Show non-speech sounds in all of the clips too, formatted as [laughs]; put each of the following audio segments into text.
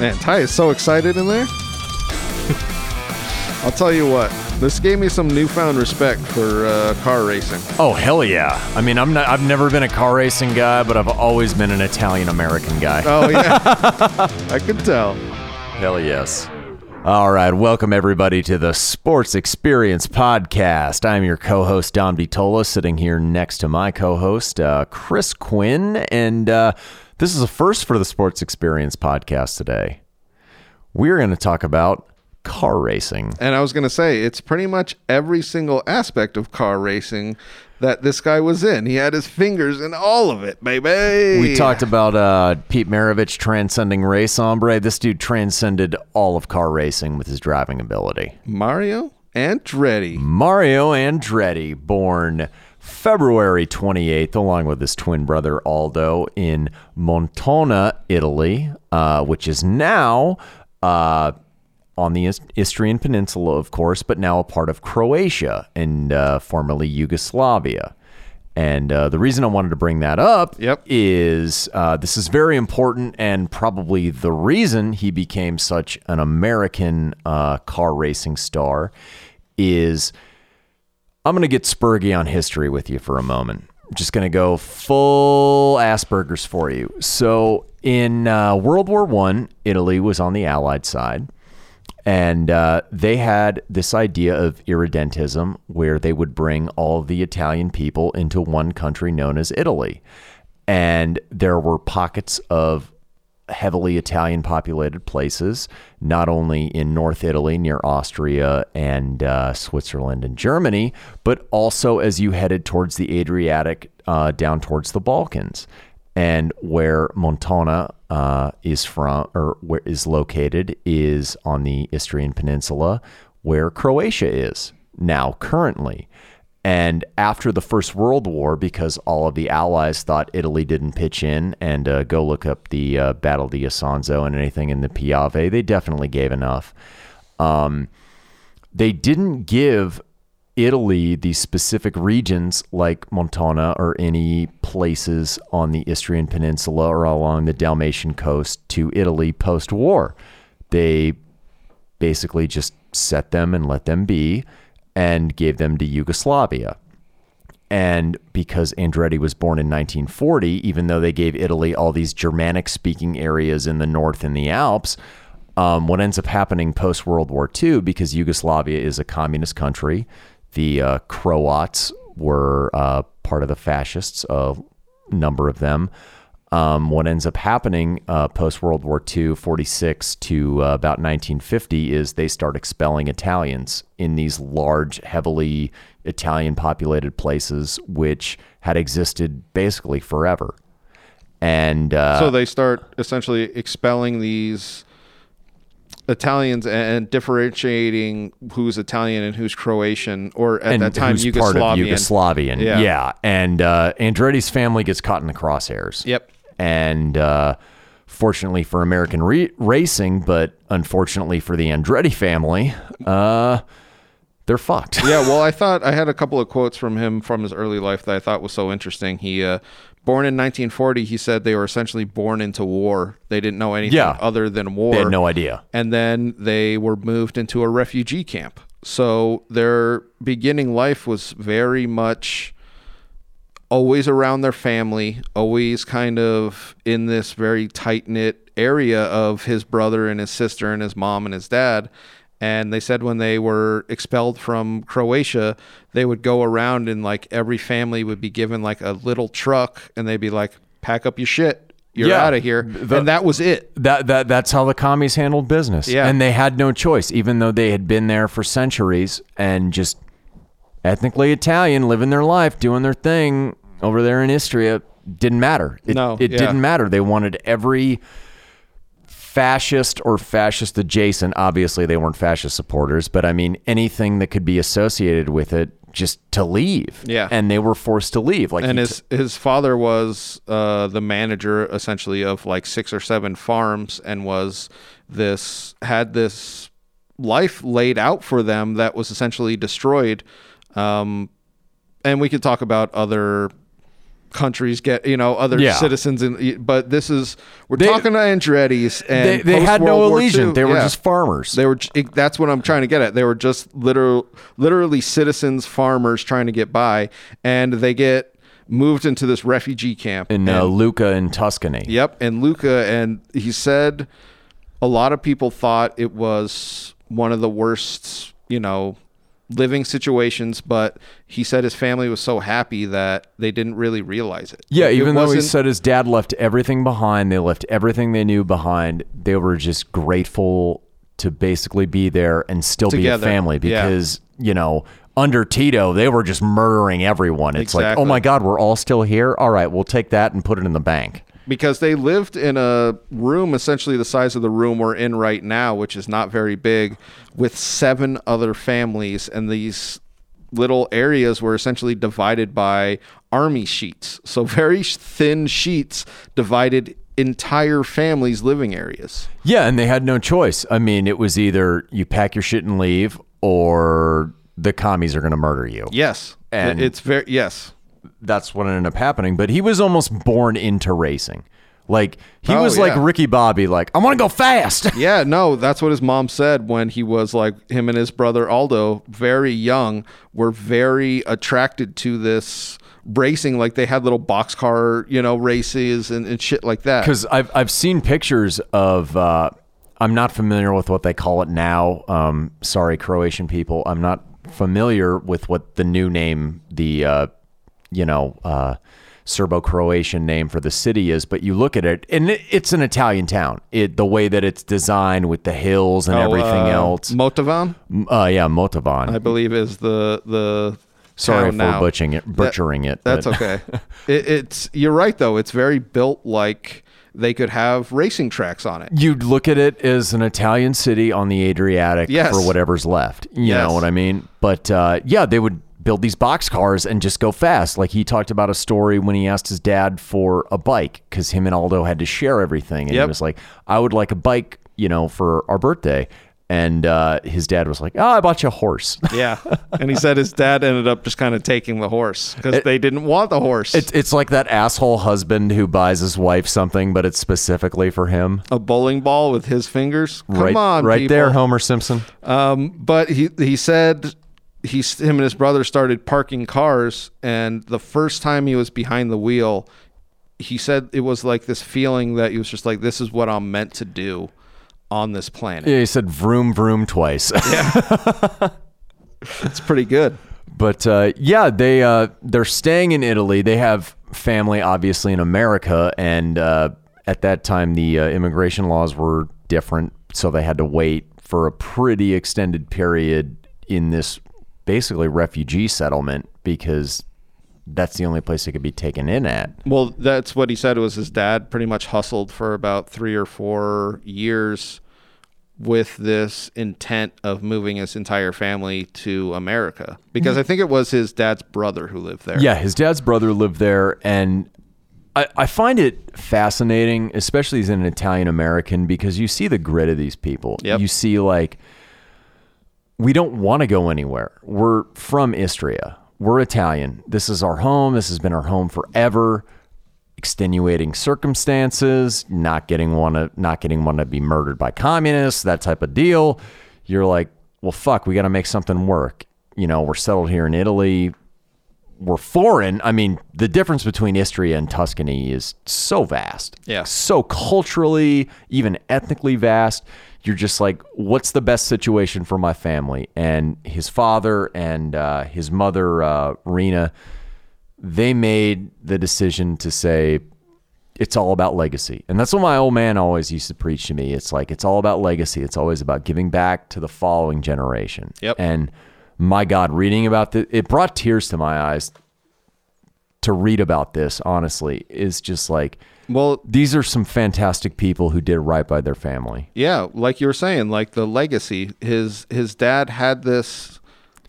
Man, Ty is so excited in there. [laughs] I'll tell you what. This gave me some newfound respect for uh, car racing. Oh hell yeah! I mean, I'm not. I've never been a car racing guy, but I've always been an Italian American guy. Oh yeah, [laughs] [laughs] I could tell. Hell yes. All right, welcome everybody to the Sports Experience Podcast. I'm your co-host Dom DiTolla, sitting here next to my co-host uh, Chris Quinn, and uh, this is a first for the Sports Experience Podcast today. We're going to talk about car racing. And I was going to say, it's pretty much every single aspect of car racing that this guy was in. He had his fingers in all of it, baby. We talked about uh, Pete Maravich transcending race hombre. This dude transcended all of car racing with his driving ability. Mario Andretti. Mario Andretti, born February 28th, along with his twin brother Aldo, in Montona, Italy, uh, which is now. Uh, on the Istrian Peninsula, of course, but now a part of Croatia and uh, formerly Yugoslavia. And uh, the reason I wanted to bring that up yep. is uh, this is very important and probably the reason he became such an American uh, car racing star is I'm going to get spurgy on history with you for a moment. I'm just going to go full Asperger's for you. So in uh, World War One, Italy was on the Allied side and uh, they had this idea of irredentism where they would bring all the Italian people into one country known as Italy. And there were pockets of heavily Italian populated places, not only in North Italy near Austria and uh, Switzerland and Germany, but also as you headed towards the Adriatic uh, down towards the Balkans and where Montona uh, is from or where is located is on the Istrian Peninsula, where Croatia is now currently. And after the First World War, because all of the Allies thought Italy didn't pitch in, and uh, go look up the uh, Battle di Isonzo and anything in the Piave, they definitely gave enough. Um, they didn't give Italy, the specific regions like Montona or any places on the Istrian Peninsula or along the Dalmatian coast to Italy post war. They basically just set them and let them be and gave them to Yugoslavia. And because Andretti was born in 1940, even though they gave Italy all these Germanic speaking areas in the north in the Alps, um, what ends up happening post World War II, because Yugoslavia is a communist country, the uh, Croats were uh, part of the fascists, a number of them. Um, what ends up happening uh, post World War II, 46 to uh, about 1950, is they start expelling Italians in these large, heavily Italian populated places, which had existed basically forever. And uh, so they start essentially expelling these Italians and differentiating who's Italian and who's Croatian, or at and that time who's Yugoslavian. part of Yugoslavian. Yeah. yeah. And uh, Andretti's family gets caught in the crosshairs. Yep. And uh, fortunately for American re- racing, but unfortunately for the Andretti family, uh, they're fucked. yeah. [laughs] Well, I thought I had a couple of quotes from him from his early life that I thought was so interesting. He uh, born in 1940, he said they were essentially born into war. They didn't know anything Yeah. other than war. They had no idea. and then they were moved into a refugee camp. So their beginning life was very much always around their family, always kind of in this very tight knit area of his brother and his sister and his mom and his dad. And they said when they were expelled from Croatia, they would go around and like every family would be given like a little truck and they'd be like, pack up your shit. You're Yeah. out of here. The- and that was it. That that that's how the commies handled business. Yeah. And they had no choice, even though they had been there for centuries and just ethnically Italian, living their life, doing their thing over there in Istria. Didn't matter. It, No, it yeah. didn't matter. They wanted every fascist or fascist adjacent. Obviously, they weren't fascist supporters, but I mean anything that could be associated with it, just to leave. Yeah. and they were forced to leave. Like and his his father was uh, the manager essentially of like six or seven farms and was this had this life laid out for them that was essentially destroyed um, and we could talk about other countries get you know other Yeah. citizens in but this is we're They- talking to Andretti's and They, they had no allegiance. They were yeah. just farmers. They were. That's what I'm trying to get at. They were just literal, literally citizens, farmers trying to get by, and they get moved into this refugee camp. in uh, and- Lucca in Tuscany. Yep, and Lucca, and he said a lot of people thought it was one of the worst, you know, living situations, but he said his family was so happy that they didn't really realize it. Yeah, It even though he said his dad left everything behind, they left everything they knew behind. They were just grateful to basically be there and still Together, be a family yeah. because, you know, under Tito, they were just murdering everyone. It's like, oh my God, we're all still here? All right, we'll take that and put it in the bank. Because they lived in a room essentially the size of the room we're in right now, which is not very big, with seven other families, and these little areas were essentially divided by army sheets. So very thin sheets divided entire families' living areas. Yeah, and they had no choice. I mean, it was either you pack your shit and leave or the commies are going to murder you. Yes, And- it's very yes. That's what ended up happening. But he was almost born into racing. Like he Oh, was like. Ricky Bobby, like I want to go fast. [laughs] Yeah, no, that's what his mom said when he was like him and his brother Aldo, very young, were very attracted to this racing. Like they had little boxcar, you know, races and, and shit like that. Because I've I've seen pictures of. Uh, I'm not familiar with what they call it now. Um, sorry, Croatian people. I'm not familiar with what the new name, the uh, you know, uh, Serbo-Croatian name for the city is. But you look at it, and it, it's an Italian town. It the way that it's designed with the hills and Oh, everything uh, else. Motovan, Uh, yeah, Motovan. I believe, is the the. Sorry for now. butchering it, butchering it. That's but- okay. [laughs] it, it's you're right though. It's very built like they could have racing tracks on it. You'd look at it as an Italian city on the Adriatic Yes. for whatever's left. You Yes. know what I mean? But uh, yeah, they would build these box cars and just go fast. Like he talked about a story when he asked his dad for a bike because him and Aldo had to share everything. And he was like, I would like a bike, you know, for our birthday. And uh, his dad was like, Oh, I bought you a horse. [laughs] Yeah, and he said his dad ended up just kind of taking the horse because they didn't want the horse. It's, it's like that asshole husband who buys his wife something, but it's specifically for him. a bowling ball with his fingers. Come right, on, right people. there, Homer Simpson. Um, but he he said he him and his brother started parking cars, and the first time he was behind the wheel, he said it was like this feeling that he was just like, "This is what I'm meant to do on this planet." Yeah, he said vroom vroom twice. yeah. [laughs] It's pretty good. But uh, yeah, they uh, they're staying in Italy. They have family, obviously, in America, and uh, at that time the uh, immigration laws were different, so they had to wait for a pretty extended period in this basically refugee settlement because that's the only place they could be taken in at. Well, that's what he said was his dad pretty much hustled for about three or four years with this intent of moving his entire family to America because I think it was his dad's brother who lived there. Yeah, his dad's brother lived there, and I, I find it fascinating, especially as an Italian American, because you see the grit of these people. Yep. You see, like, we don't want to go anywhere. We're from Istria. We're Italian. This is our home. This has been our home forever. Extenuating circumstances, not getting one to not getting one to be murdered by communists, that type of deal. You're like, well, fuck, we got to make something work. You know, we're settled here in Italy We're foreign, I mean, the difference between Istria and Tuscany is so vast. Yeah. So culturally, even ethnically vast. You're just like, what's the best situation for my family? And his father and uh, his mother, uh, Rena, they made the decision to say, it's all about legacy. And that's what my old man always used to preach to me. It's like, it's all about legacy. It's always about giving back to the following generation. Yep. And my God, reading about this, it brought tears to my eyes to read about this, honestly, is just like, Well, these are some fantastic people who did right by their family. yeah, like you were saying, like the legacy. His his dad had this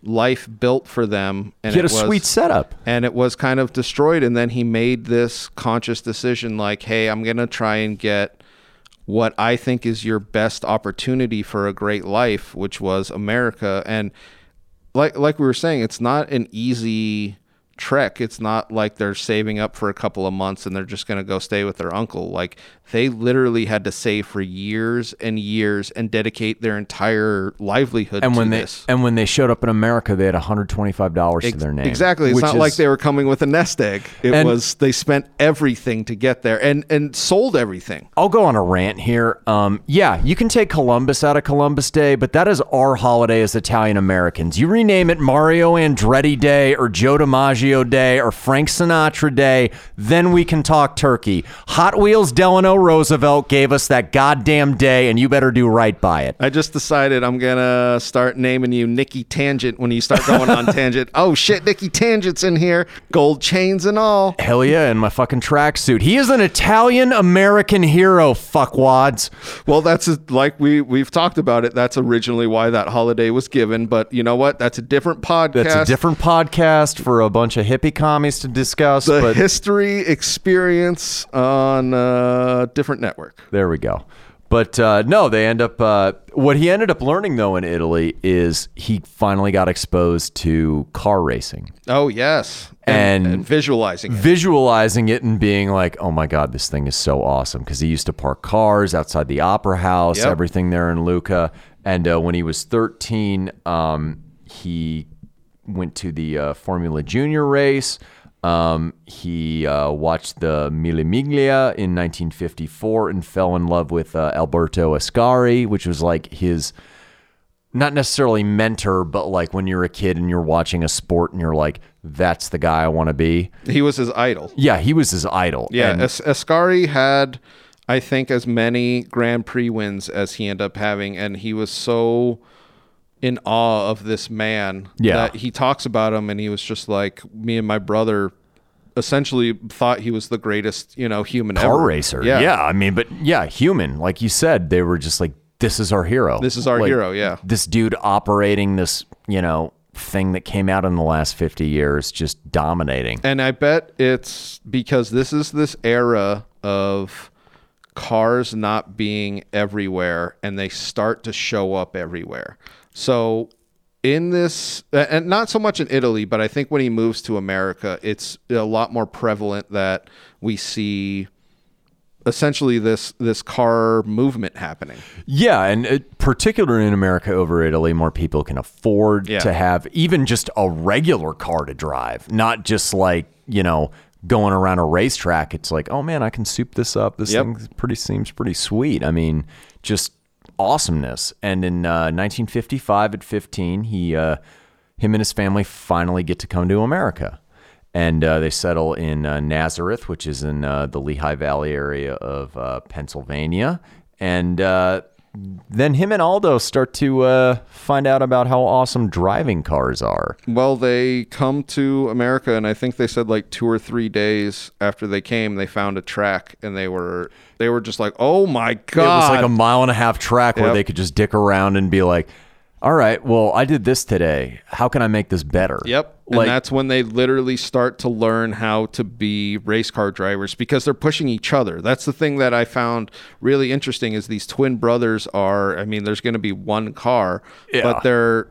life built for them, and He had a was, sweet setup. and it was kind of destroyed. And then he made this conscious decision, like, "Hey, I'm gonna try and get what I think is your best opportunity for a great life, which was America." And like like we were saying, it's not an easy trek. It's not like they're saving up for a couple of months and they're just going to go stay with their uncle. Like they literally had to save for years and years and dedicate their entire livelihood And to when they this. and when they showed up in America, they had 125 dollars to their name. Exactly. It's not like they were coming with a nest egg. It And- was they spent everything to get there and and sold everything. I'll go on a rant here. Um, yeah, you can take Columbus out of Columbus Day, but that is our holiday as Italian Americans. You rename it Mario Andretti Day or Joe DiMaggio Day or Frank Sinatra Day, then we can talk turkey. Hot Wheels Delano Roosevelt gave us that goddamn day, and you better do right by it. I just decided I'm gonna start naming you Nikki Tangent when you start going on [laughs] tangent. Oh shit, Nikki Tangent's in here, gold chains and all. Hell yeah, in my fucking tracksuit. He is an Italian American hero, fuckwads. Well, that's a, like we we've talked about it. That's originally why that holiday was given. But you know what? That's a different podcast. That's a different podcast for a bunch of hippie commies to discuss. the but history experience on a different network. There we go. But uh, no, they end up. Uh, what he ended up learning though in Italy is he finally got exposed to car racing, Oh yes, And- visualizing it. visualizing it and being like, "Oh my god, this thing is so awesome!" Because he used to park cars outside the opera house, Yep. everything there in Lucca. And uh, when he was 13, um, he went to the uh, Formula Junior race. Um, he uh, watched the Mille Miglia in 1954 and fell in love with uh, Alberto Ascari, which was like his not necessarily mentor, but like when you're a kid and you're watching a sport and you're like, that's the guy I want to be. He was his idol. Yeah, he was his idol. Yeah, And- As- Ascari had, I think, as many Grand Prix wins as he ended up having, and he was so in awe of this man Yeah. that he talks about him, and he was just like me and my brother. Essentially, thought he was the greatest, you know, human car ever. racer. Yeah. I mean, but yeah, human. Like you said, they were just like, this is our hero. This is our Like, hero, yeah. This dude operating this, you know, thing that came out in the last 50 years, just dominating. And I bet it's because this is this era of cars not being everywhere and they start to show up everywhere. So in this and not so much in Italy, but I think when he moves to America, it's a lot more prevalent that we see essentially this this car movement happening. Yeah, and it, particularly in America over Italy, more people can afford Yeah. to have even just a regular car to drive, not just like you know going around a racetrack. It's like, oh man, I can soup this up. This Yep. thing pretty seems pretty sweet. I mean, just awesomeness. And in uh, 1955, at 15, he uh, him and his family finally get to come to America. And uh, they settle in uh, Nazareth, which is in uh, the Lehigh Valley area of uh, Pennsylvania. And then him and Aldo start to uh, find out about how awesome driving cars are. Well, they come to America, and I think they said like two or three days after they came, they found a track, and they were they were just like, "Oh my god!" It was like a mile and a half track where they could just dick around and be like, all right, well, I did this today. How can I make this better? Yep. Like, and that's when they literally start to learn how to be race car drivers because they're pushing each other. That's the thing that I found really interesting is these twin brothers are I mean there's going to be one car, Yeah. but they're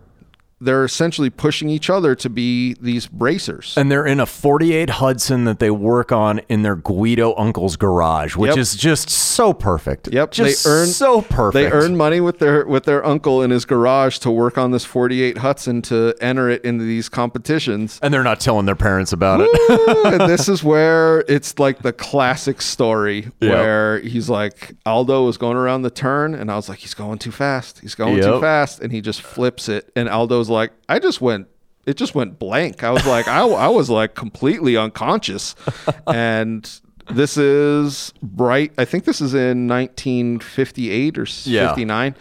they're essentially pushing each other to be these racers. and they're in a 48 Hudson that they work on in their Guido uncle's garage, which Yep. is just so perfect. Yep, Just they earn so perfect. They earn money with their with their uncle in his garage to work on this 48 Hudson to enter it into these competitions. and they're not telling their parents about it. [laughs] and this is where it's like the classic story Yep. where he's like Aldo was going around the turn and I was like he's going too fast. He's going too fast and he just flips it and Aldo's like I just went it just went blank. I was like I, I was like completely unconscious [laughs] and this is right I think this is in 1958 or Yeah. 59.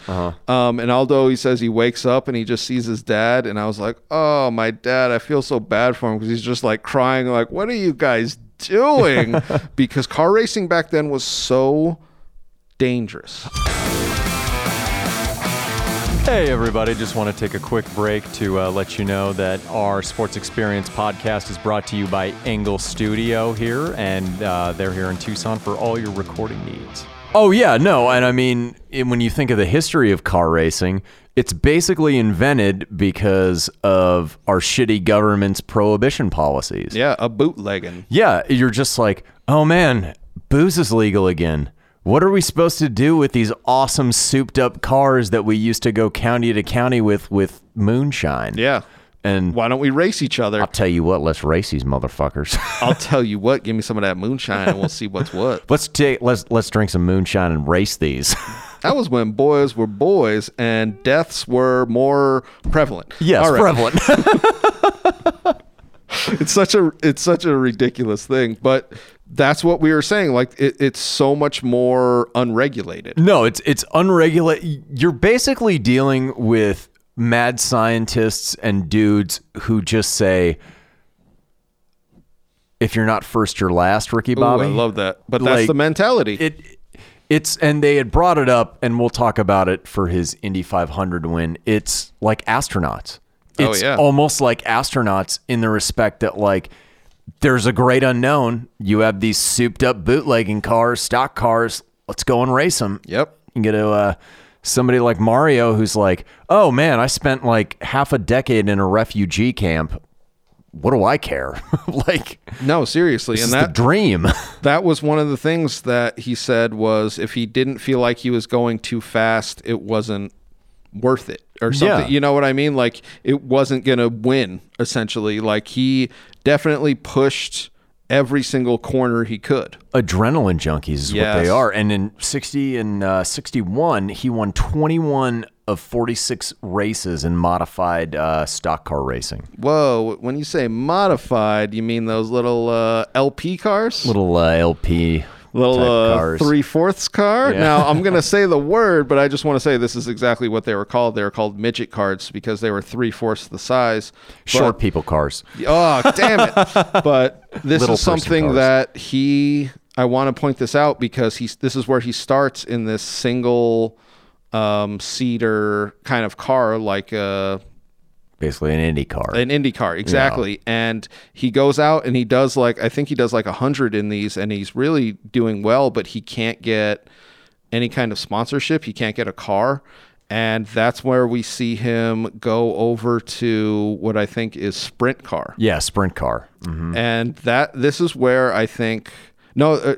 Um, and Aldo, he says he wakes up and he just sees his dad. And I was like, oh, my dad, I feel so bad for him because he's just like crying, like, what are you guys doing? [laughs] because car racing back then was so dangerous. Hey, everybody. Just want to take a quick break to uh, let you know that our Sports Experience podcast is brought to you by Engle Studio here, and uh, they're here in Tucson for all your recording needs. Oh, yeah. No. And I mean, when you think of the history of car racing, It's basically invented because of our shitty government's prohibition policies. Yeah, a bootlegging. Yeah, you're just like, oh man, booze is legal again. What are we supposed to do with these awesome souped up cars that we used to go county to county with with moonshine? Yeah. And Why don't we race each other? I'll tell you what, let's race these motherfuckers. [laughs] I'll [laughs] tell you what. Give me some of that moonshine, and we'll see what's what. let's take let's let's drink some moonshine and race these. [laughs] That was when boys were boys and deaths were more prevalent. yes, right. prevalent. it's such a it's such a ridiculous thing, but that's what we were saying. Like it, it's so much more unregulated. no, it's it's unregulated. You're basically dealing with mad scientists and dudes who just say if you're not first you're last, Ricky Ooh, Bobby. I love that, but that's Like, the mentality. it it's and they had brought it up and we'll talk about it for his Indy 500 win. It's like astronauts. Oh, It's yeah. almost like astronauts in the respect that like there's a great unknown. You have these souped up bootlegging cars, stock cars. Let's go and race them. yep. You get to uh, somebody like Mario who's like, "Oh man, I spent like half a decade in a refugee camp. What do I care? [laughs] like No, seriously, and that the dream." [laughs] that was one of the things that he said was if he didn't feel like he was going too fast, it wasn't worth it or something. Yeah. You know what I mean? Like it wasn't going to win essentially. Like he definitely pushed every single corner he could. adrenaline junkies is what they are. And in 60 and uh, 61, he won 21 of 46 races in modified uh, stock car racing. Whoa, when you say modified, you mean those little uh, LP cars? Little uh, LP little uh, three fourths car. Yeah. Now I'm gonna [laughs] say the word, but I just want to say this is exactly what they were called. They were called midget cards because they were three fourths the size. short But- people cars. Oh, damn it! [laughs] But this Little is something cars. that he. I want to point this out because he's. This is where he starts in this single um, seater kind of car, like a Basically an Indy car. an Indy car, exactly. And he goes out and he does like I think he does like a hundred in these, and he's really doing well, but he can't get any kind of sponsorship. He can't get a car, and that's where we see him go over to what I think is Sprint car, yeah, sprint car. Mhm. and that this is where I think no.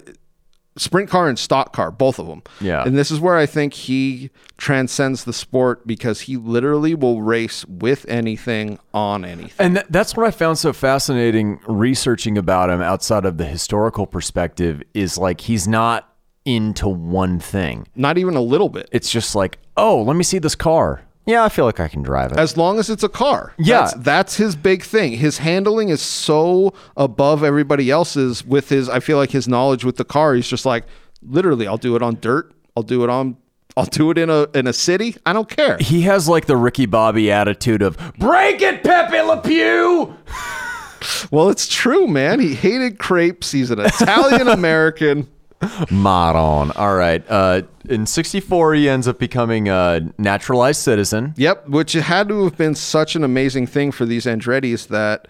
Sprint car and stock car, both of them. Yeah. And this is where I think he transcends the sport because he literally will race with anything on anything. And th- that's what I found so fascinating researching about him outside of the historical perspective is like he's not into one thing. Not even a little bit. It's just like, oh, let me see this car. Yeah, I feel like I can drive it. As long as it's a car. Yeah. That's, that's his big thing. His handling is so above everybody else's with his, I feel like his knowledge with the car. He's just like, literally, I'll do it on dirt. I'll do it on, I'll do it in a, in a city. I don't care. he has like the Ricky Bobby attitude of break it, Pepe Le Pew. [laughs] Well, it's true, man. He hated crepes. He's an Italian American. [laughs] Maron. All right. Uh, in '64, he ends up becoming a naturalized citizen. Yep, which had to have been such an amazing thing for these Andretti's that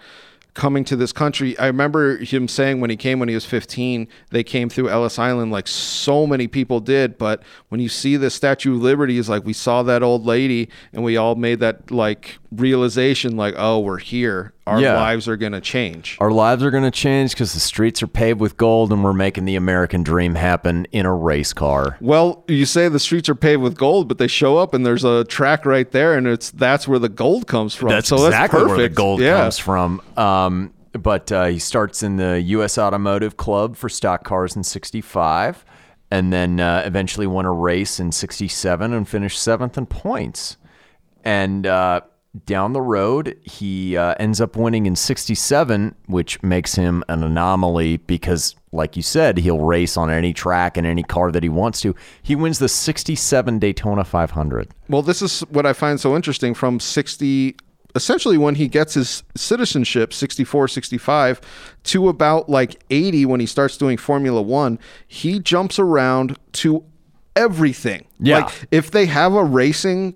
coming to this country. I remember him saying when he came when he was 15, they came through Ellis Island like so many people did. But when you see the Statue of Liberty, is like we saw that old lady and we all made that like realization like, oh, we're here. Our Yeah. lives are going to change. Our lives are going to change because the streets are paved with gold, and we're making the American dream happen in a race car. Well, you say the streets are paved with gold, but they show up and there's a track right there, and it's that's where the gold comes from. That's so exactly that's where the gold yeah. comes from. Um, but uh, he starts in the U.S. Automotive Club for stock cars in '65, and then uh, eventually won a race in '67 and finished seventh in points. And uh, down the road, he uh, ends up winning in '67, which makes him an anomaly because, like you said, he'll race on any track and any car that he wants to. He wins the '67 Daytona 500. Well, this is what I find so interesting from 60 essentially when he gets his citizenship 64 65 to about like 80 when he starts doing Formula 1, he jumps around to everything. Yeah. Like if they have a racing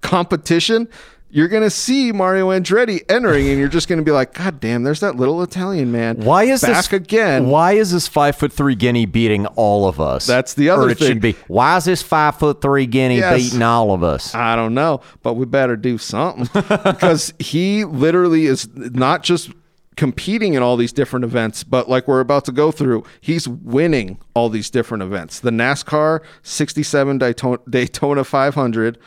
competition, you're gonna see Mario Andretti entering, and you're just gonna be like, God damn, there's that little Italian man. Why is back this again? Why is this five foot three guinea beating all of us? That's the other or it thing. should be. Why is this five foot three guinea Yes. beating all of us? I don't know, but we better do something [laughs] because he literally is not just competing in all these different events, but like we're about to go through, he's winning all these different events. The NASCAR 67 Daytona, Daytona 500.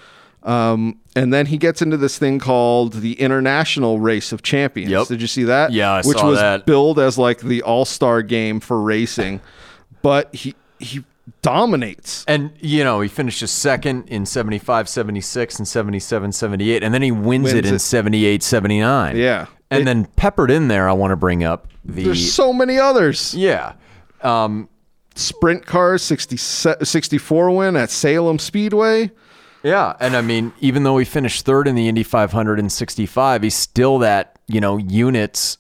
Um, and then he gets into this thing called the International Race of Champions. Yep. Did you see that? Yeah, I Which saw was that. billed as like the all star game for racing, but he he dominates. And you know, he finishes second in 75, 76 and 77, 78 and then he wins, Wins it in it. 78, 79. Yeah. And It- then peppered in there, I want to bring up the There's so many others. Yeah. Um sprint cars 60, 64 win at Salem Speedway. Yeah, and I mean, even though he finished third in the Indy 500 and 65, he's still that you know units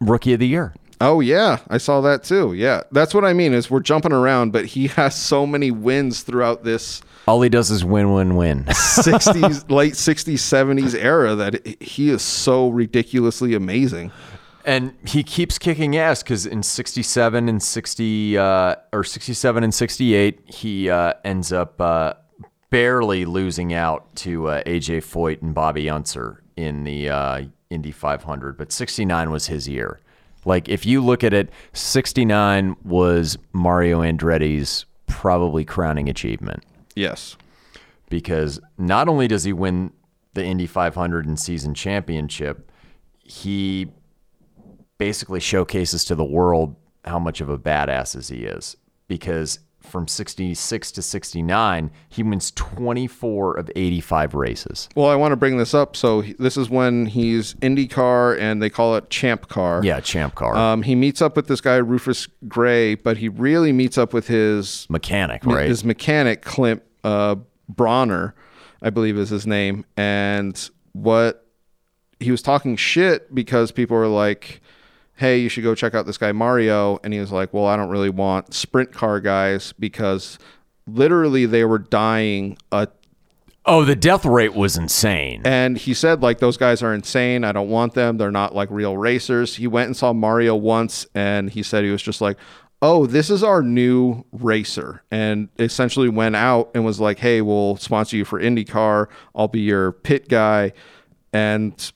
rookie of the year. Oh yeah, I saw that too. Yeah. That's what I mean is we're jumping around but he has so many wins throughout this All he does is win, win, win. [laughs] 60s late 60s 70s era that he is so ridiculously amazing. and he keeps kicking ass because in 67 and 60 uh, or 67 and 68, he uh, ends up uh, barely losing out to uh, AJ Foyt and Bobby Unser in the uh, Indy 500, but 69 was his year. Like if you look at it, 69 was Mario Andretti's probably crowning achievement Yes. because not only does he win the Indy 500 and season championship, he basically showcases to the world how much of a badass as he is. Because from 66 to 69, he wins 24 of 85 races. Well, I want to bring this up. So this is when he's IndyCar and they call it Champ Car. Yeah, champ car. Um, he meets up with this guy Rufus Gray, but he really meets up with his Mechanic, right? his mechanic Clint uh, Brawner, I believe is his name, and what he was talking shit because people were like, "Hey, you should go check out this guy Mario," and he was like, "Well, I don't really want sprint car guys because literally they were dying a oh, the death rate was insane. and he said, like, those guys are insane. I don't want them. They're not like real racers. He went and saw Mario once and he said he was just like, oh, this is our new racer. And essentially went out and was like, hey, we'll sponsor you for IndyCar. I'll be your pit guy. And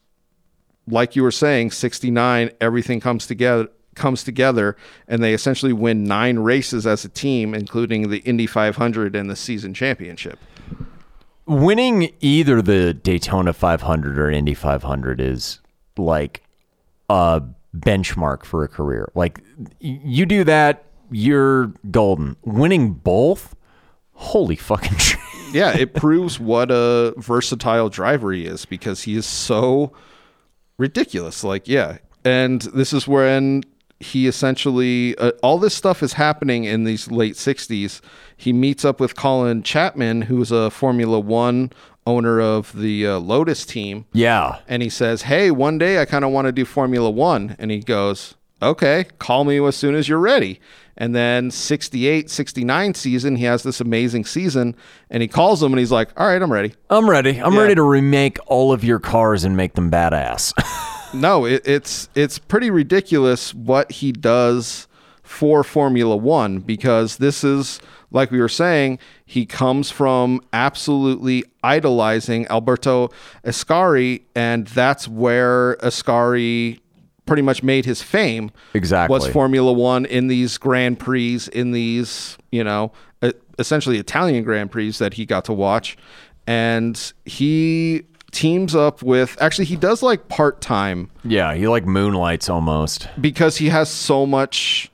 like you were saying, 69, everything comes together comes together and they essentially win nine races as a team including the Indy 500 and the season championship. winning either the Daytona 500 or Indy 500 is like a benchmark for a career. Like you do that, you're golden. Winning both, holy fucking [laughs] shit. yeah, it proves what a versatile driver he is because he is so ridiculous. Like, yeah. And this is when he essentially, uh, all this stuff is happening in these late 60s. He meets up with Colin Chapman, who's a Formula One owner of the uh, Lotus team. Yeah. And he says, Hey, one day I kind of want to do Formula One. And he goes, Okay, call me as soon as you're ready. And then 68, 69 season, he has this amazing season. And he calls him and he's like, All right, I'm ready. I'm ready. I'm Yeah. ready to remake all of your cars and make them badass. [laughs] No, it, it's it's pretty ridiculous what he does for Formula One because this is like we were saying, he comes from absolutely idolizing Alberto Ascari, and that's where Ascari pretty much made his fame. Exactly. was Formula One in these Grand Prix, in these you know essentially Italian Grand Prix that he got to watch, and he teams up with actually he does like part time yeah, he like moonlights almost. because he has so much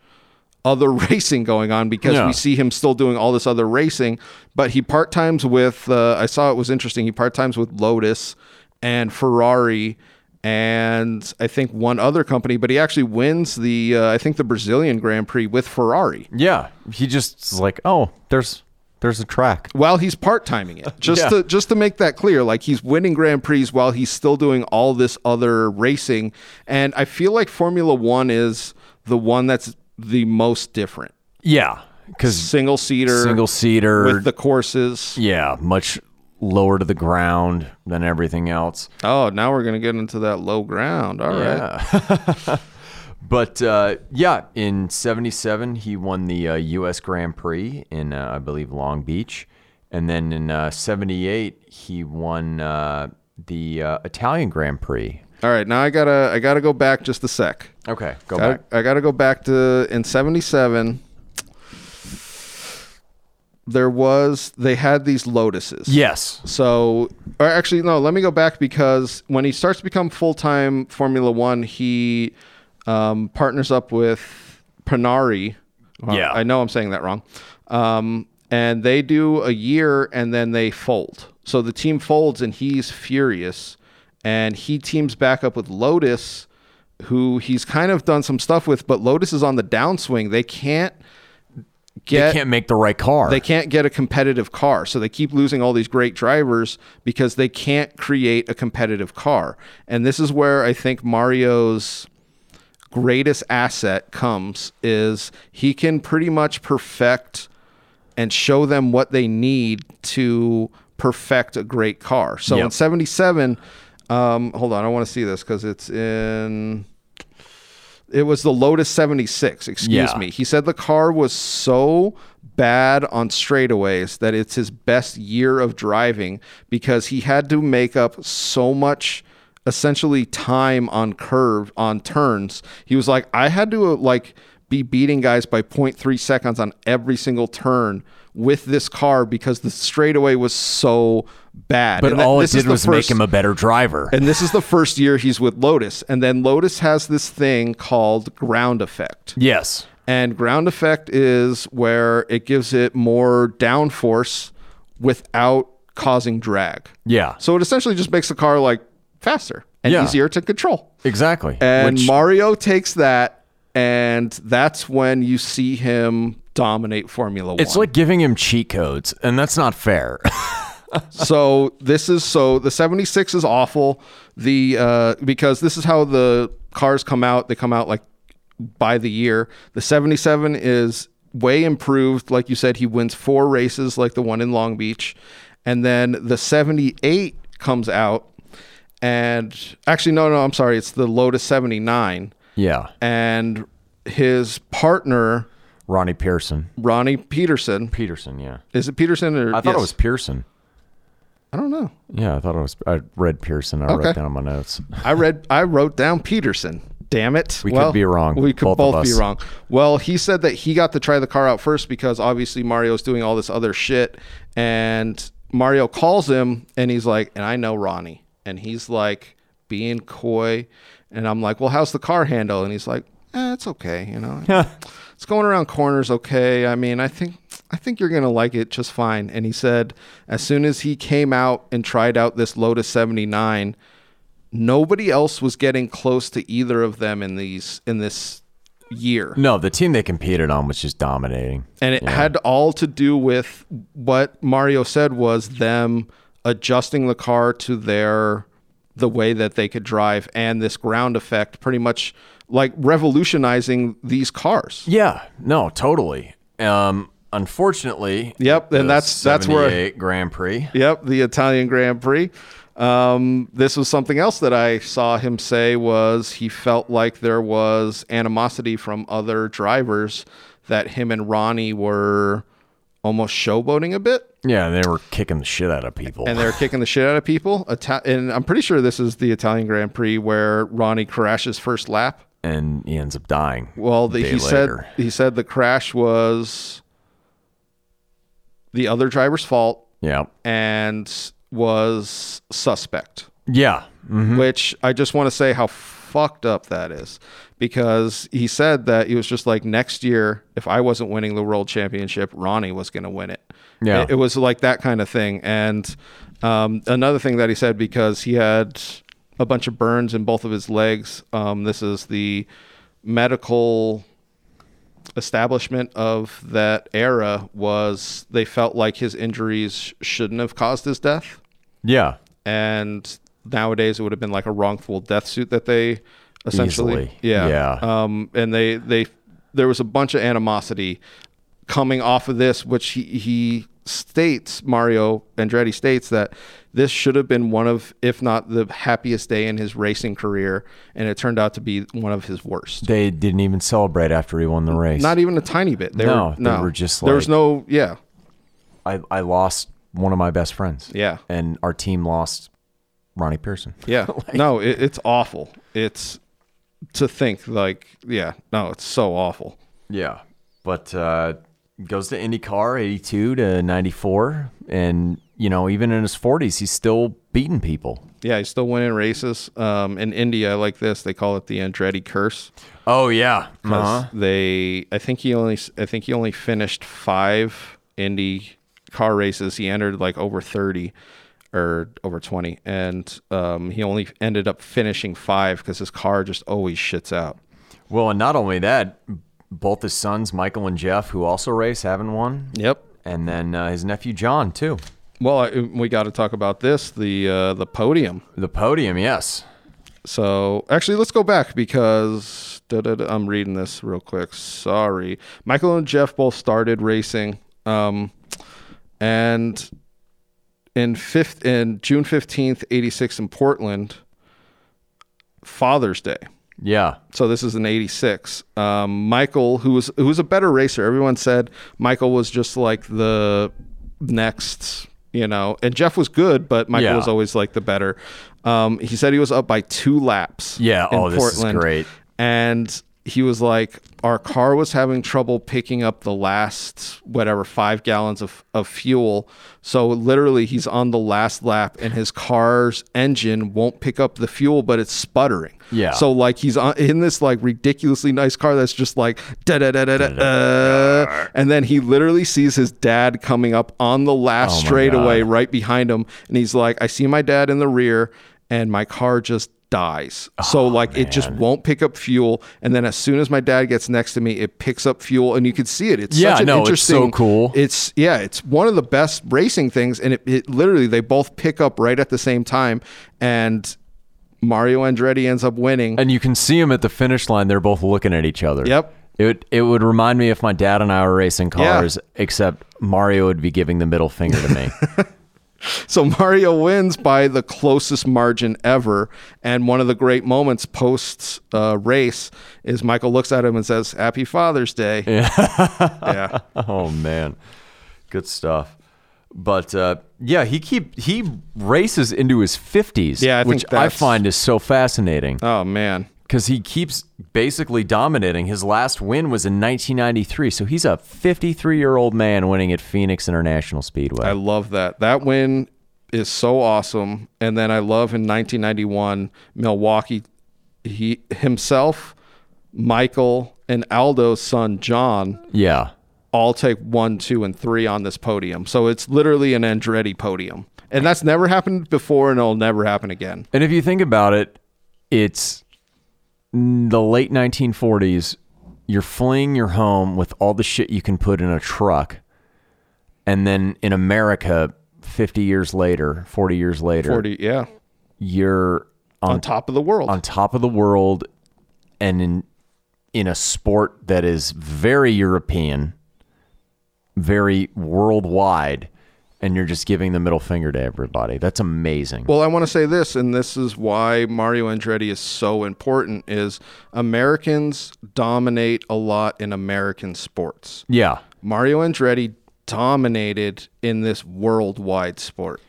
other [laughs] racing going on because Yeah. we see him still doing all this other racing but he part times with uh, i saw it was interesting he part times with lotus and ferrari and i think one other company but he actually wins the uh, i think the brazilian grand prix with ferrari Yeah. He just is like, oh, there's there's a track. while he's part-timing it [laughs] just Yeah. to just to make that clear like he's winning grand prix while he's still doing all this other racing and i feel like formula 1 is the one that's the most different Yeah. Because single seater single seater. with the courses yeah, much lower to the ground than everything else. Oh, now we're gonna get into that low ground. All right. Yeah. [laughs] but uh, yeah, in '77 he won the uh, U.S. Grand Prix in uh, I believe Long Beach, and then in '78 he won uh, the uh, Italian Grand Prix. All right. Now I gotta I gotta go back just a sec. Okay, go I, back. I gotta go back to in '77. There was they had these lotuses. Yes. So, or actually, no. Let me go back because when he starts to become full time Formula One, he um, partners up with Panari. Well, Yeah. I know I'm saying that wrong. Um, and they do a year, and then they fold. So the team folds, and he's furious, and he teams back up with Lotus, who he's kind of done some stuff with, but Lotus is on the downswing. They can't get they can't make the right car. they can't get a competitive car. So they keep losing all these great drivers because they can't create a competitive car. And this is where I think Mario's greatest asset comes is he can pretty much perfect and show them what they need to perfect a great car. So in 77 um hold on, I want to see this cuz it's in it was the Lotus 76, excuse Yeah. me. He said the car was so bad on straightaways that it's his best year of driving because he had to make up so much essentially time on curve on turns. He was like I had to like be beating guys by 0.3 seconds on every single turn with this car because the straightaway was so bad. but And that- all it this is did was first- make him a better driver. and this is the first year he's with Lotus. And then Lotus has this thing called ground effect. yes. And ground effect is where it gives it more downforce without causing drag. Yeah. So it essentially just makes the car like faster and Yeah. easier to control. Exactly. And Which- Mario takes that, and that's when you see him dominate Formula One. it's like giving him cheat codes, and that's not fair. [laughs] so this is so the 76 is awful. The uh because this is how the cars come out. They come out like by the year. The 77 is way improved. Like you said he wins four races like the one in long beach. And then the 78 comes out and actually no no i'm sorry. It's the lotus 79 yeah. and his partner Ronnie Pearson. ronnie peterson Peterson, yeah. is it peterson or I thought yes. it was Pearson. i don't know Yeah, I thought it was. I read Pearson. I Okay. wrote down my notes. I read I wrote down Peterson. Damn it. We could be wrong, We could both both, be wrong. Well, he said that he got to try the car out first because obviously Mario's doing all this other shit and Mario calls him and he's like, and I know Ronnie. And he's like being coy. And I'm like, well, how's the car handle? And he's like, eh, it's okay, you know. [laughs] it's going around corners okay. I mean, I think I think you're gonna like it just fine. And he said, as soon as he came out and tried out this Lotus 79, nobody else was getting close to either of them in these in this year. No, the team they competed on was just dominating. And it had all to do with what Mario said was them adjusting the car to their the way that they could drive and this ground effect pretty much like revolutionizing these cars. Yeah, no, totally. Um, unfortunately, Yep, and the that's- that's where- 78 Grand Prix. Yep, the Italian Grand Prix. Um, this was something else that I saw him say was he felt like there was animosity from other drivers that him and Ronnie were almost showboating a bit Yeah, they were kicking the shit out of people. and they're kicking the shit out of people. And I'm pretty sure this is the Italian Grand Prix where Ronnie crashes first lap. and he ends up dying. Well, the, he later. said he said the crash was the other driver's fault Yeah, and was suspect. yeah, mm, which I just want to say how fucked up that is because he said that he was just like next year if I wasn't winning the world championship Ronnie was going to win it. Yeah. It, it was like that kind of thing and um, another thing that he said because he had a bunch of burns in both of his legs um, this is the medical establishment of that era was they felt like his injuries shouldn't have caused his death yeah. and nowadays it would have been like a wrongful death suit that they essentially Easily. yeah Yeah. um and they they there was a bunch of animosity coming off of this, which he, he states, Mario Andretti states that this should have been one of, if not the happiest day in his racing career, and it turned out to be one of his worst. They didn't even celebrate after he won the race. Not even a tiny bit. They No, were, they were just there was no, yeah, I, I lost one of my best friends. yeah, And our team lost Ronnie Pearson. [laughs] yeah. no, it, it's awful. It's to think like, yeah, no, it's so awful. Yeah. But uh, goes to IndyCar 82 to 94. And, you know, even in his 40s, he's still beating people. Yeah, he's still winning races. Um, in India, I like this. They call it the Andretti curse. Oh, yeah. 'Cause They, I think he only, I think he only finished five Indy car races. He entered like over thirty or over twenty, and um, he only ended up finishing five because his car just always shits out. Well, and not only that, both his sons, Michael and Jeff, who also race, haven't won. Yep. And then uh, his nephew, John, too. Well, I, we got to talk about this the uh, the podium. The podium, yes. So actually, let's go back because I'm reading this real quick. Sorry, Michael and Jeff both started racing, um, and in fifth in June fifteenth, eighty six in Portland, Father's Day. Yeah. So this is an '86. Um, Michael, who was who was a better racer, everyone said Michael was just like the next, you know, and Jeff was good, but Michael Yeah. was always like the better. Um, he said he was up by two laps. Yeah. in Oh, this is great. And he was like, our car was having trouble picking up the last whatever five gallons of, of fuel. So literally, he's on the last lap, and his car's engine won't pick up the fuel, but it's sputtering. Yeah. So like he's on, in this like ridiculously nice car that's just like da da da da da, and then he literally sees his dad coming up on the last Oh straightaway right behind him, and he's like, I see my dad in the rear, and my car just dies. so like it just Oh, won't pick up fuel, and then as soon as my dad gets next to me, it picks up fuel, and you can see it. It's Yeah, such an no, it's so cool. It's yeah, it's one of the best racing things, and it, it literally they both pick up right at the same time, and Mario Andretti ends up winning. And you can see them at the finish line. They're both looking at each other. Yep. It, it would remind me if my dad and I were racing cars, except Mario would be giving the middle finger to me. [laughs] [laughs] So Mario wins by the closest margin ever. And one of the great moments post uh, race is Michael looks at him and says, "Happy Father's Day." Yeah. [laughs] [laughs] oh man, good stuff. But uh, yeah, he keep he races into his fifties, Yeah, I which I find is so fascinating Oh man. Because he keeps basically dominating. His last win was in 1993, so he's a 53 year old man winning at Phoenix International Speedway. I love that. That win is so awesome. And then I love in 1991 Milwaukee, he himself, Michael, and Aldo's son John yeah, all take one, two, and three on this podium. So it's literally an Andretti podium. And that's never happened before and it'll never happen again. And if you think about it, it's the late 1940s. You're fleeing your home with all the shit you can put in a truck. And then in America, 50 years later, 40 years later, 40, yeah. you're on, On top of the world. on top of the world and in in a sport that is very European, very worldwide, and you're just giving the middle finger to everybody. That's amazing. Well, I want to say this, and this is why Mario Andretti is so important: is Americans dominate a lot in American sports. yeah. Mario Andretti dominated in this worldwide sport.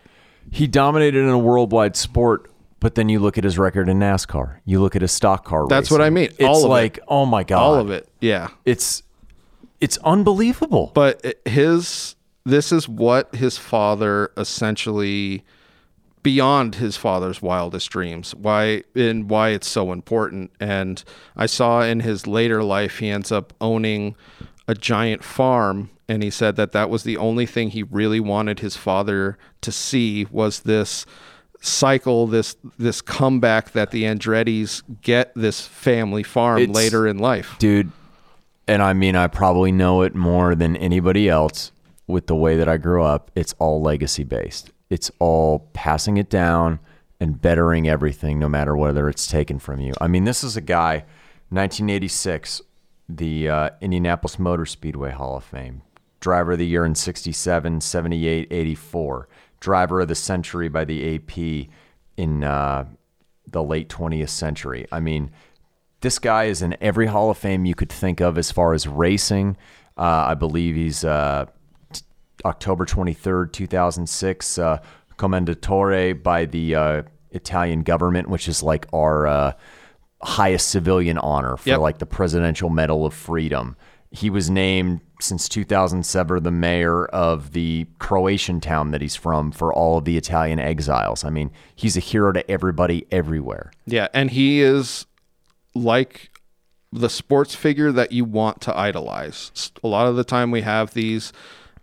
He dominated in a worldwide sport, but then you look at his record in NASCAR. You look at his stock car. That's racing. what I mean. It's All of it. like, oh my god, All of it, yeah. It's it's unbelievable. But his this is what his father essentially beyond his father's wildest dreams. Why and why it's so important. And I saw in his later life he ends up owning a giant farm and he said that that was the only thing he really wanted his father to see was this cycle this this comeback that the Andrettis get this family farm It's- later in life. dude and i mean i probably know it more than anybody else with the way that i grew up it's all legacy based it's all passing it down and bettering everything no matter whether it's taken from you i mean this is a guy 1986 the uh, indianapolis motor speedway hall of fame driver of the year in 67, 78, 84, driver of the century by the AP in uh, the late 20th century. I mean, this guy is in every Hall of Fame you could think of as far as racing. Uh, I believe he's uh, October 23rd, 2006, uh, Commendatore by the uh, Italian government, which is like our uh, highest civilian honor for Yep. like the Presidential Medal of Freedom. He was named since 2007 the mayor of the Croatian town that he's from for all of the Italian exiles. I mean, he's a hero to everybody everywhere. Yeah, and he is like the sports figure that you want to idolize. A lot of the time we have these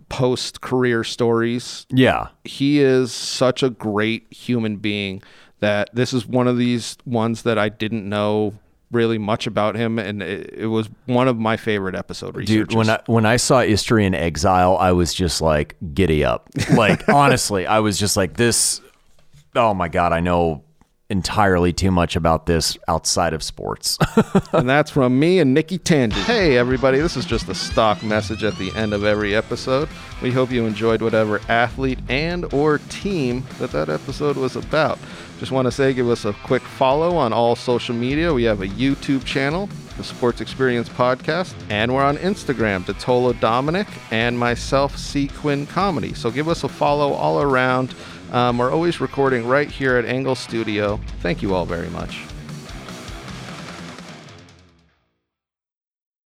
post career stories. Yeah. He is such a great human being that this is one of these ones that I didn't know really much about him and it, it was one of my favorite episode researches. Dude, when I when I saw History in Exile, I was just like, giddy up. Like [laughs] honestly, I was just like this oh my god, I know entirely too much about this outside of sports. [laughs] and that's from me and Nikki Tangent. Hey, everybody, this is just a stock message at the end of every episode. We hope you enjoyed whatever athlete and or team that that episode was about. Just want to say give us a quick follow on all social media. We have a YouTube channel, the Sports Experience Podcast, and we're on Instagram, DiTolla Dominic, and myself, C. Quinn Comedy. So give us a follow all around. Um, we're always recording right here at Engle Studio. Thank you all very much.